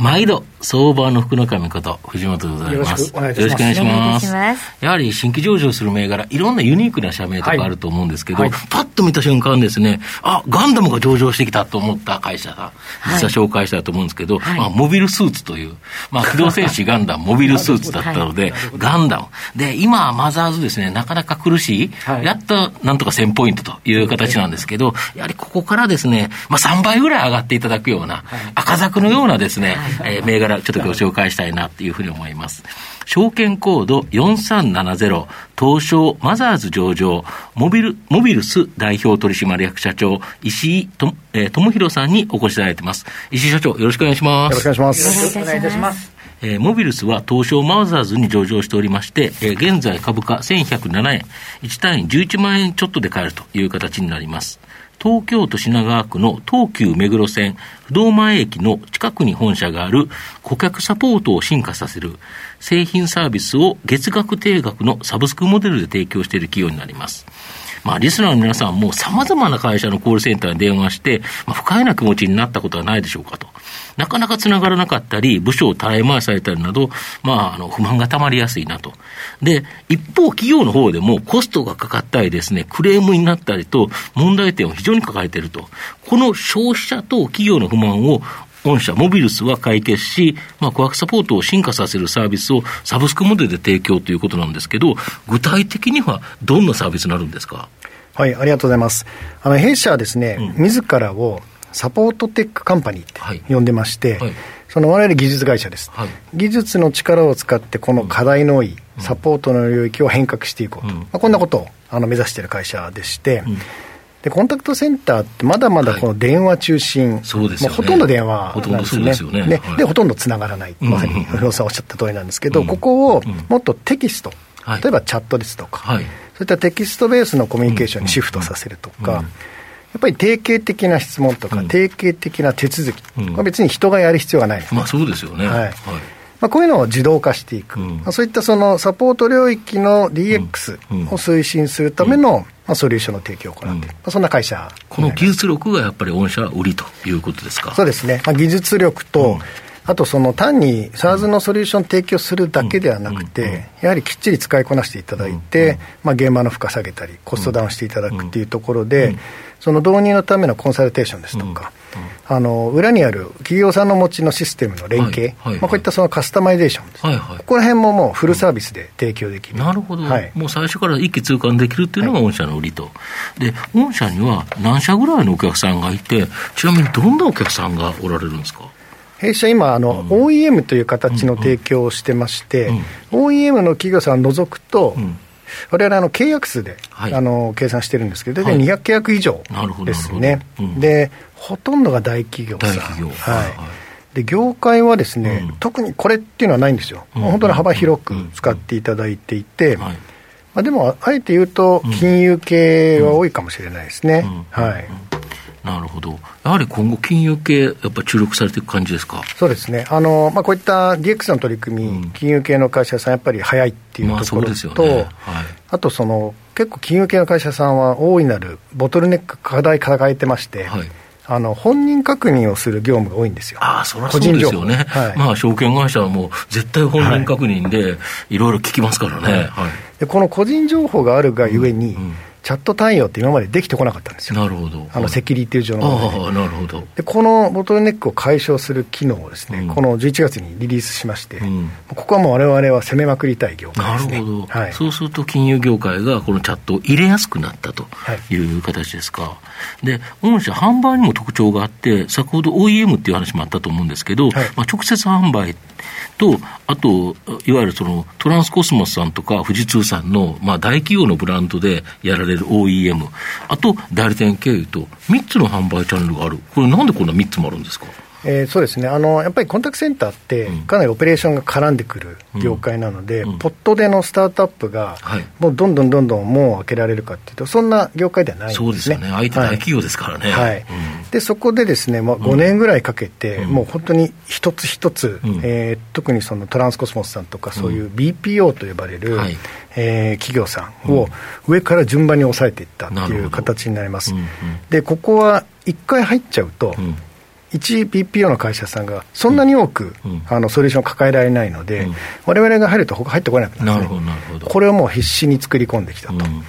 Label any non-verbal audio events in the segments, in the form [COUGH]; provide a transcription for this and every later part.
毎度、相場の福の神こと、藤本でございます。よろしくお願いします。やはり新規上場する銘柄、いろんなユニークな社名とかあると思うんですけど、はい。はい、パッと見た瞬間ですね、あ、ガンダムが上場してきたと思った会社さん、実は紹介したと思うんですけど、はい、まあ、モビルスーツという、まあ、機動戦士ガンダム、[LAUGHS] モビルスーツだったので、ガンダム。で、今はマザーズですね、なかなか苦しい、やっとなんとか1000ポイントという形なんですけど、やはりここからですね、まあ、3倍ぐらい上がっていただくような、赤桜のようなですね、[LAUGHS] えー、銘柄、ちょっとご紹介したいなっていうふうに思います。証券コード4370、東証マザーズ上場、モビル、モビルス代表取締役社長、石井と、えー、智弘さんにお越しいただいてます。石井社長、よろしくお願いします。よろしくお願いします。よろしくお願いいたします。えー、モビルスは東証マザーズに上場しておりまして、えー、現在株価1107円、1単位11万円ちょっとで買えるという形になります。東京都品川区の東急目黒線不動前駅の近くに本社がある顧客サポートを進化させる製品サービスを月額定額のサブスクモデルで提供している企業になります。まあ、リスナーの皆さんも様々な会社のコールセンターに電話して、まあ、不快な気持ちになったことはないでしょうかと。なかなか繋がらなかったり、部署をたらい回されたりなど、まあ、あの、不満が溜まりやすいなと。で、一方、企業の方でもコストがかかったりですね、クレームになったりと、問題点を非常に抱えていると。この消費者と企業の不満を御社モビルスは解決し、まあ、顧客サポートを進化させるサービスをサブスクモデルで提供ということなんですけど、具体的にはどんなサービスになるんですか？はい、ありがとうございます。あの、弊社はですね、うん、自らをサポートテックカンパニーって呼んでまして、はい。はい、その我々技術会社です、はい、技術の力を使ってこの課題の多いサポートの領域を変革していこうと、うん、まあ、こんなことをあの目指している会社でして、うん、でコンタクトセンターってまだまだこの電話中心、はい、ね、ほとんど電話なんですね、ほね。でほとんどつながらない、まさに不動さんおっしゃった通りなんですけど、ここをもっとテキスト、例えばチャットですとか、そういったテキストベースのコミュニケーションにシフトさせるとか、やっぱり定型的な質問とか、定型的な手続き、うん、まあ、別に人がやる必要がない。まあ、そうですよね、はいまあ、こういうのを自動化していく、うん、まあ、そういったそのサポート領域の DX を推進するための、まあ、ソリューションの提供を行っている、まあ、そんな会社この技術力がやっぱり御社売りということですか？そうですね、まあ、技術力と、あとその単に SARS のソリューション提供するだけではなくて、やはりきっちり使いこなしていただいて、まあ、現場の負荷下げたり、コストダウンしていただくっていうところで、その導入のためのコンサルテーションですとか、あの裏にある企業さんの持ちのシステムの連携、まあ、こういったそのカスタマイゼーションです、はいはい、ここら辺ももうフルサービスで提供できる、なるほど、はい、もう最初から一気通貫できるっていうのが御社の売りと、で御社には何社ぐらいのお客さんがいて、ちなみにどんなお客さんがおられるんですか？弊社今あの、うん、OEM という形の提供をしてまして、うん。うん、OEM の企業さんを除くと、われわれ契約数で、はい、あの計算してるんですけど、大体200契約以上ですね、でほとんどが大企業さん。はい。で業界はですね、うん、特にこれっていうのはないんですよ、うん、本当に幅広く使っていただいていて、まあ、でも、あえて言うと、金融系は多いかもしれないですね。はいなるほど、やはり今後、金融系、やっぱ注力されていく感じですか？そうですね、あのまあ、こういった DX の取り組み、うん、金融系の会社さん、やっぱり早いっていうところと、ね。はい、あとその、結構、金融系の会社さんは大いなるボトルネック、課題抱えてまして。はい。あの本人確認をする業務が多いんですよ。ああ、そりゃそうですよね。はい、まあ、証券会社はもう絶対本人確認で、いろいろ聞きますからね。はい、でこの個人情報があるがゆえに、うんうんチャット対応って今までできてこなかったんですよ。なるほど。あのセキュリティ上の、あなるほど。で、このボトルネックを解消する機能をですね、うん、この11月にリリースしまして、うん、ここはもう我々は攻めまくりたい業界ですね。なるほど。はい、そうすると金融業界がこのチャットを入れやすくなったという形ですか。はい、で、御社販売にも特徴があって、先ほど OEM っていう話もあったと思うんですけど、はい、まあ、直接販売と、あと、いわゆるそのトランスコスモスさんとか富士通さんの、まあ、大企業のブランドでやられる OEM、あと代理店経由と、3つの販売チャンネルがある、これ、なんでこんな3つもあるんですか？えー、そうですね。あの、やっぱりコンタクトセンターって、かなりオペレーションが絡んでくる業界なので、うん、ポットでのスタートアップが、もうどんどんどんどん門を開けられるかっていうと、そんな業界ではないんですね。そうですよね、相手大企業ですからね。はい、はい。でそこでですね、まあ、5年ぐらいかけて、うん、もう本当に一つ一つ、うん、えー、特にそのトランスコスモスさんとか、そういう BPO と呼ばれる、はい、えー、企業さんを上から順番に抑えていったっていう形になります。でここは1回入っちゃうと、1 BPO の会社さんがそんなに多く、うん、あのソリューションを抱えられないので、われわれが入ると、他入ってこなくなるんですね、これをもう必死に作り込んできたと、うん。うん、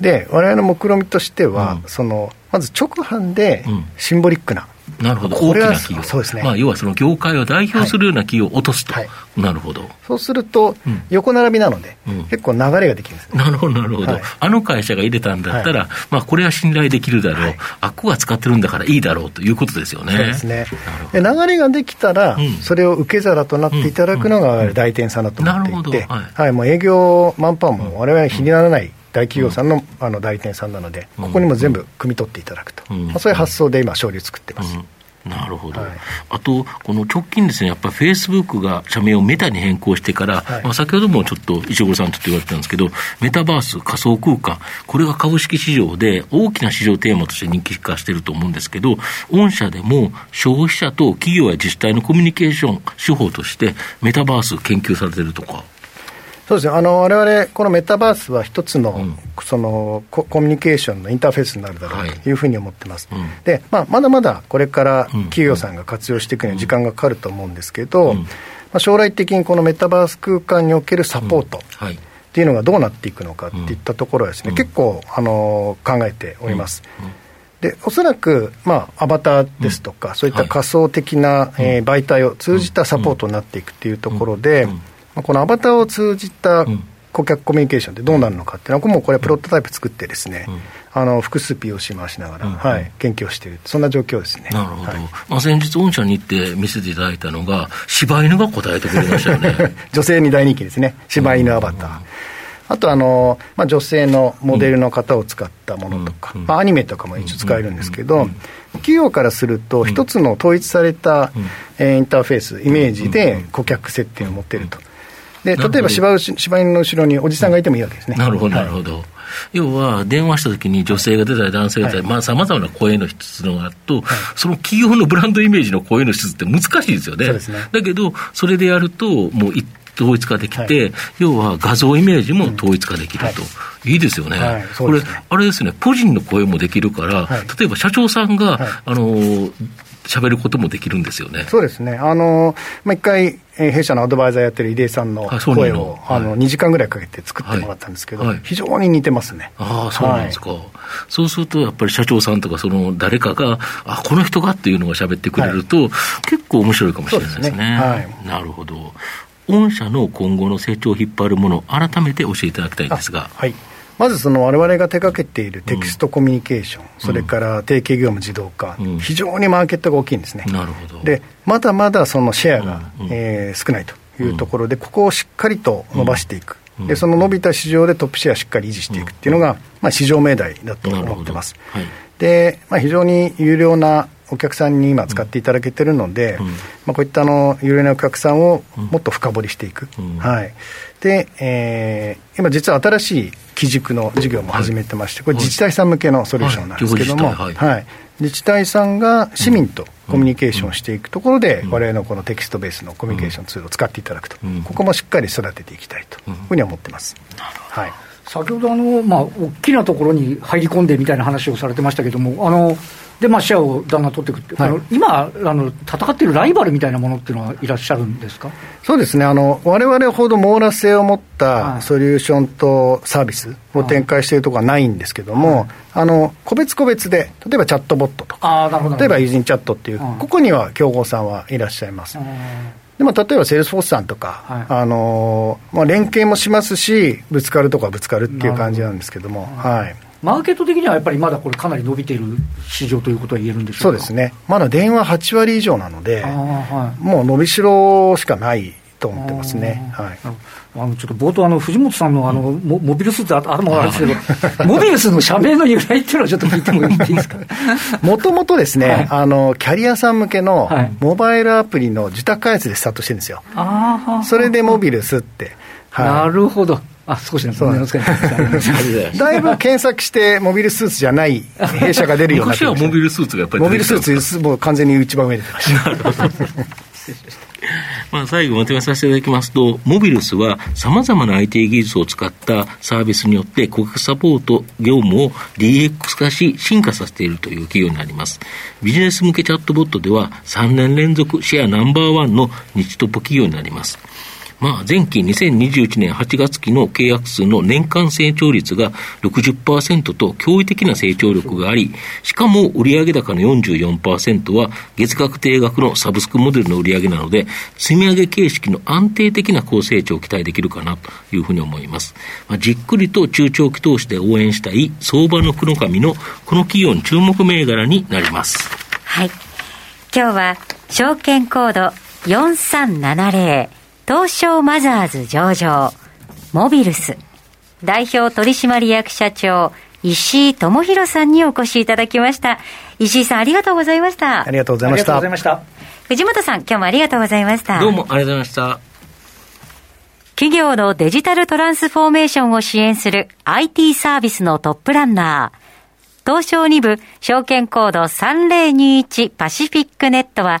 で、われわれの目論見としては、うん、そのまず直販でシンボリックななるほど、大きな企業、そうですね。まあ、要はその業界を代表するような企業を落とすと、はい。なるほど。そうすると、横並びなので、うん、結構流れができるんです、ね、なるほど、なるほど、はい、あの会社が入れたんだったら、はい、まあ、これは信頼できるだろう、はい、あっこが使ってるんだからいいだろうということですよね。そうですね。で流れができたら、うん、それを受け皿となっていただくのが代店さんだと思っていて、はい。もう営業マンパワーもわれわれ比にならない。大企業さんの,、あの代理店さんなので、ここにも全部汲み取っていただくと、まあ、そういう発想で今、勝利を作ってます。なるほど、はい、あと、この直近ですね、やっぱりフェイスブックが社名をメタに変更してから、はい、まあ、先ほどもちょっと石黒さんと言われてたんですけど、メタバース、仮想空間、これが株式市場で大きな市場テーマとして人気化していると思うんですけど、御社でも消費者と企業や自治体のコミュニケーション手法として、メタバース研究されてるとか。そうですね、あの我々このメタバースは一つのうん、そのココミュニケーションのインターフェースになるだろうとい。うふうに思ってます、はい、でまあ、まだまだこれから企業さんが活用していくには時間がかかると思うんですけど、うん、まあ、将来的にこのメタバース空間におけるサポート、はい、っていうのがどうなっていくのかっていったところはですね、結構あの考えております。でおそらく、まあ、アバターですとか、そういった仮想的な、えー、媒体を通じたサポートになっていくっていうところで、このアバターを通じた顧客コミュニケーションってどうなるのかっていうのは、もうこれ、プロトタイプ作ってですね、あの複数 POC 回しながら、はい、研究をしている、そんな状況ですね。なるほど。はい、まあ、先日、御社に行って見せていただいたのが、柴犬が答えてくれましたよね。[LAUGHS] 女性に大人気ですね、柴犬アバター。あとあの、まあ、女性のモデルの方を使ったものとか、まあ、アニメとかも一応使えるんですけど、企業からすると、一つの統一された、えインターフェース、イメージで顧客接点を持っていると。で例えば柴柴犬の後ろにおじさんがいてもいいわけですね。なるほど、なるほど。はい、要は、電話したときに女性が出たり男性が出たり、はい、さまざ、まな声の質のがあると、はい、その企業のブランドイメージの声の質って難しいですよね。ね。だけど、それでやると、もう一統一化できて、はい、要は画像イメージも統一化できると、うんはい、いいですよね、はい、これ、あれですね、個人の声もできるから、例えば社長さんが、あの喋ることもできるんですよね。そうですね。あの、まあ、一回、えー、弊社のアドバイザーやってる井出さんの声を、あの、2時間ぐらいかけて作ってもらったんですけど、はい、非常に似てますね。ああ、そうなんですか。はい、そうすると、やっぱり社長さんとか、その、誰かが、あ、この人がっていうのが喋ってくれると、はい、結構面白いかもしれないですね。すねはい、なるほど。御社の今後の成長を引っ張るもの、改めて教えていただきたいんですが。はい。まずその我々が手掛けているテキストコミュニケーション、うん、それから提携業務自動化、うん、非常にマーケットが大きいんですね。なるほど。でまだまだそのシェアが、うん、えー、少ないというところで、ここをしっかりと伸ばしていく、でその伸びた市場でトップシェアしっかり維持していくっていうのが、まあ、市場命題だと思ってます。はい、で、まあ、非常に有料なお客さんに今使っていただけてるので、うん、まあ、こういったあの有料なお客さんをもっと深掘りしていく、うん、はい、で、えー、今実は新しい基軸の事業も始めてまして、これ自治体さん向けのソリューションなんですけども、はい、はい、自治体さんが市民とコミュニケーションしていくところで、われわれのこのテキストベースのコミュニケーションツールを使っていただくと、ここもしっかり育てていきたいというふうに思ってます。はい。先ほどあの、まあ、大きなところに入り込んでみたいな話をされてましたけども、あので、まあ、シェアをだんだん取っていくって、はい、あの今あの、戦っているライバルみたいなものっていうのはいらっしゃるんですか？そうですね、われわれほど網羅性を持ったソリューションとサービスを展開しているところはないんですけども、はい、あの個別個別で、例えばチャットボットとか、例えば友人チャットっていう、ここには競合さんはいらっしゃいます。でも例えば Salesforce さんとか、はい、あのまあ、連携もしますし、ぶつかるとかぶつかるっていう感じなんですけども。どはいマーケット的にはやっぱりまだこれ、かなり伸びている市場ということは言えるんでしょうそうですね、まだ電話8割以上なので、はい、もう伸びしろしかないと思ってますね。はい。あのちょっと冒頭あの藤本さんのあのモモビルスーツ頭があるんですけど、[LAUGHS] モビルスの社名の由来っていうのをちょっと聞いてもいいですか？[LAUGHS] もともとですね、はい、あのキャリアさん向けのモバイルアプリの自宅開発でスタートしてるんですよ。はい、それでモビルスって。はい、なるほど。あ少しそうなんです [LAUGHS] だいぶ検索して、モビルスーツじゃない弊社が出るようになって昔はモビルスーツがやっぱりモビルスーツ、もう完全に一番上に出てました。まあ、最後まとめさせていただきますと、モビルスは様々な IT 技術を使ったサービスによって顧客サポート業務を DX 化し進化させているという企業になります。ビジネス向けチャットボットでは3年連続シェアナンバーワンの日トップ企業になります。まあ、前期2021年8月期の契約数の年間成長率が60%と驚異的な成長力があり、しかも売上高の44%は月額定額のサブスクモデルの売上なので、積み上げ形式の安定的な高成長を期待できるかなというふうに思います。まあ、じっくりと中長期投資で応援したい相場の黒髪のこの企業に注目銘柄になります。はい。今日は証券コード4370東証マザーズ上場、モビルス、代表取締役社長、石井智弘さんにお越しいただきました。石井さん、ありがとうございました。ありがとうございました。ありがとうございました。藤本さん、今日もありがとうございました。どうもありがとうございました。企業のデジタルトランスフォーメーションを支援する IT サービスのトップランナー、東証2部証券コード3021パシフィックネットは、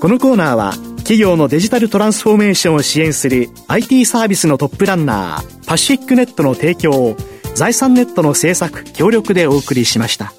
このコーナーは企業のデジタルトランスフォーメーションを支援する IT サービスのトップランナーパシフィックネットの提供を財産ネットの制作協力でお送りしました。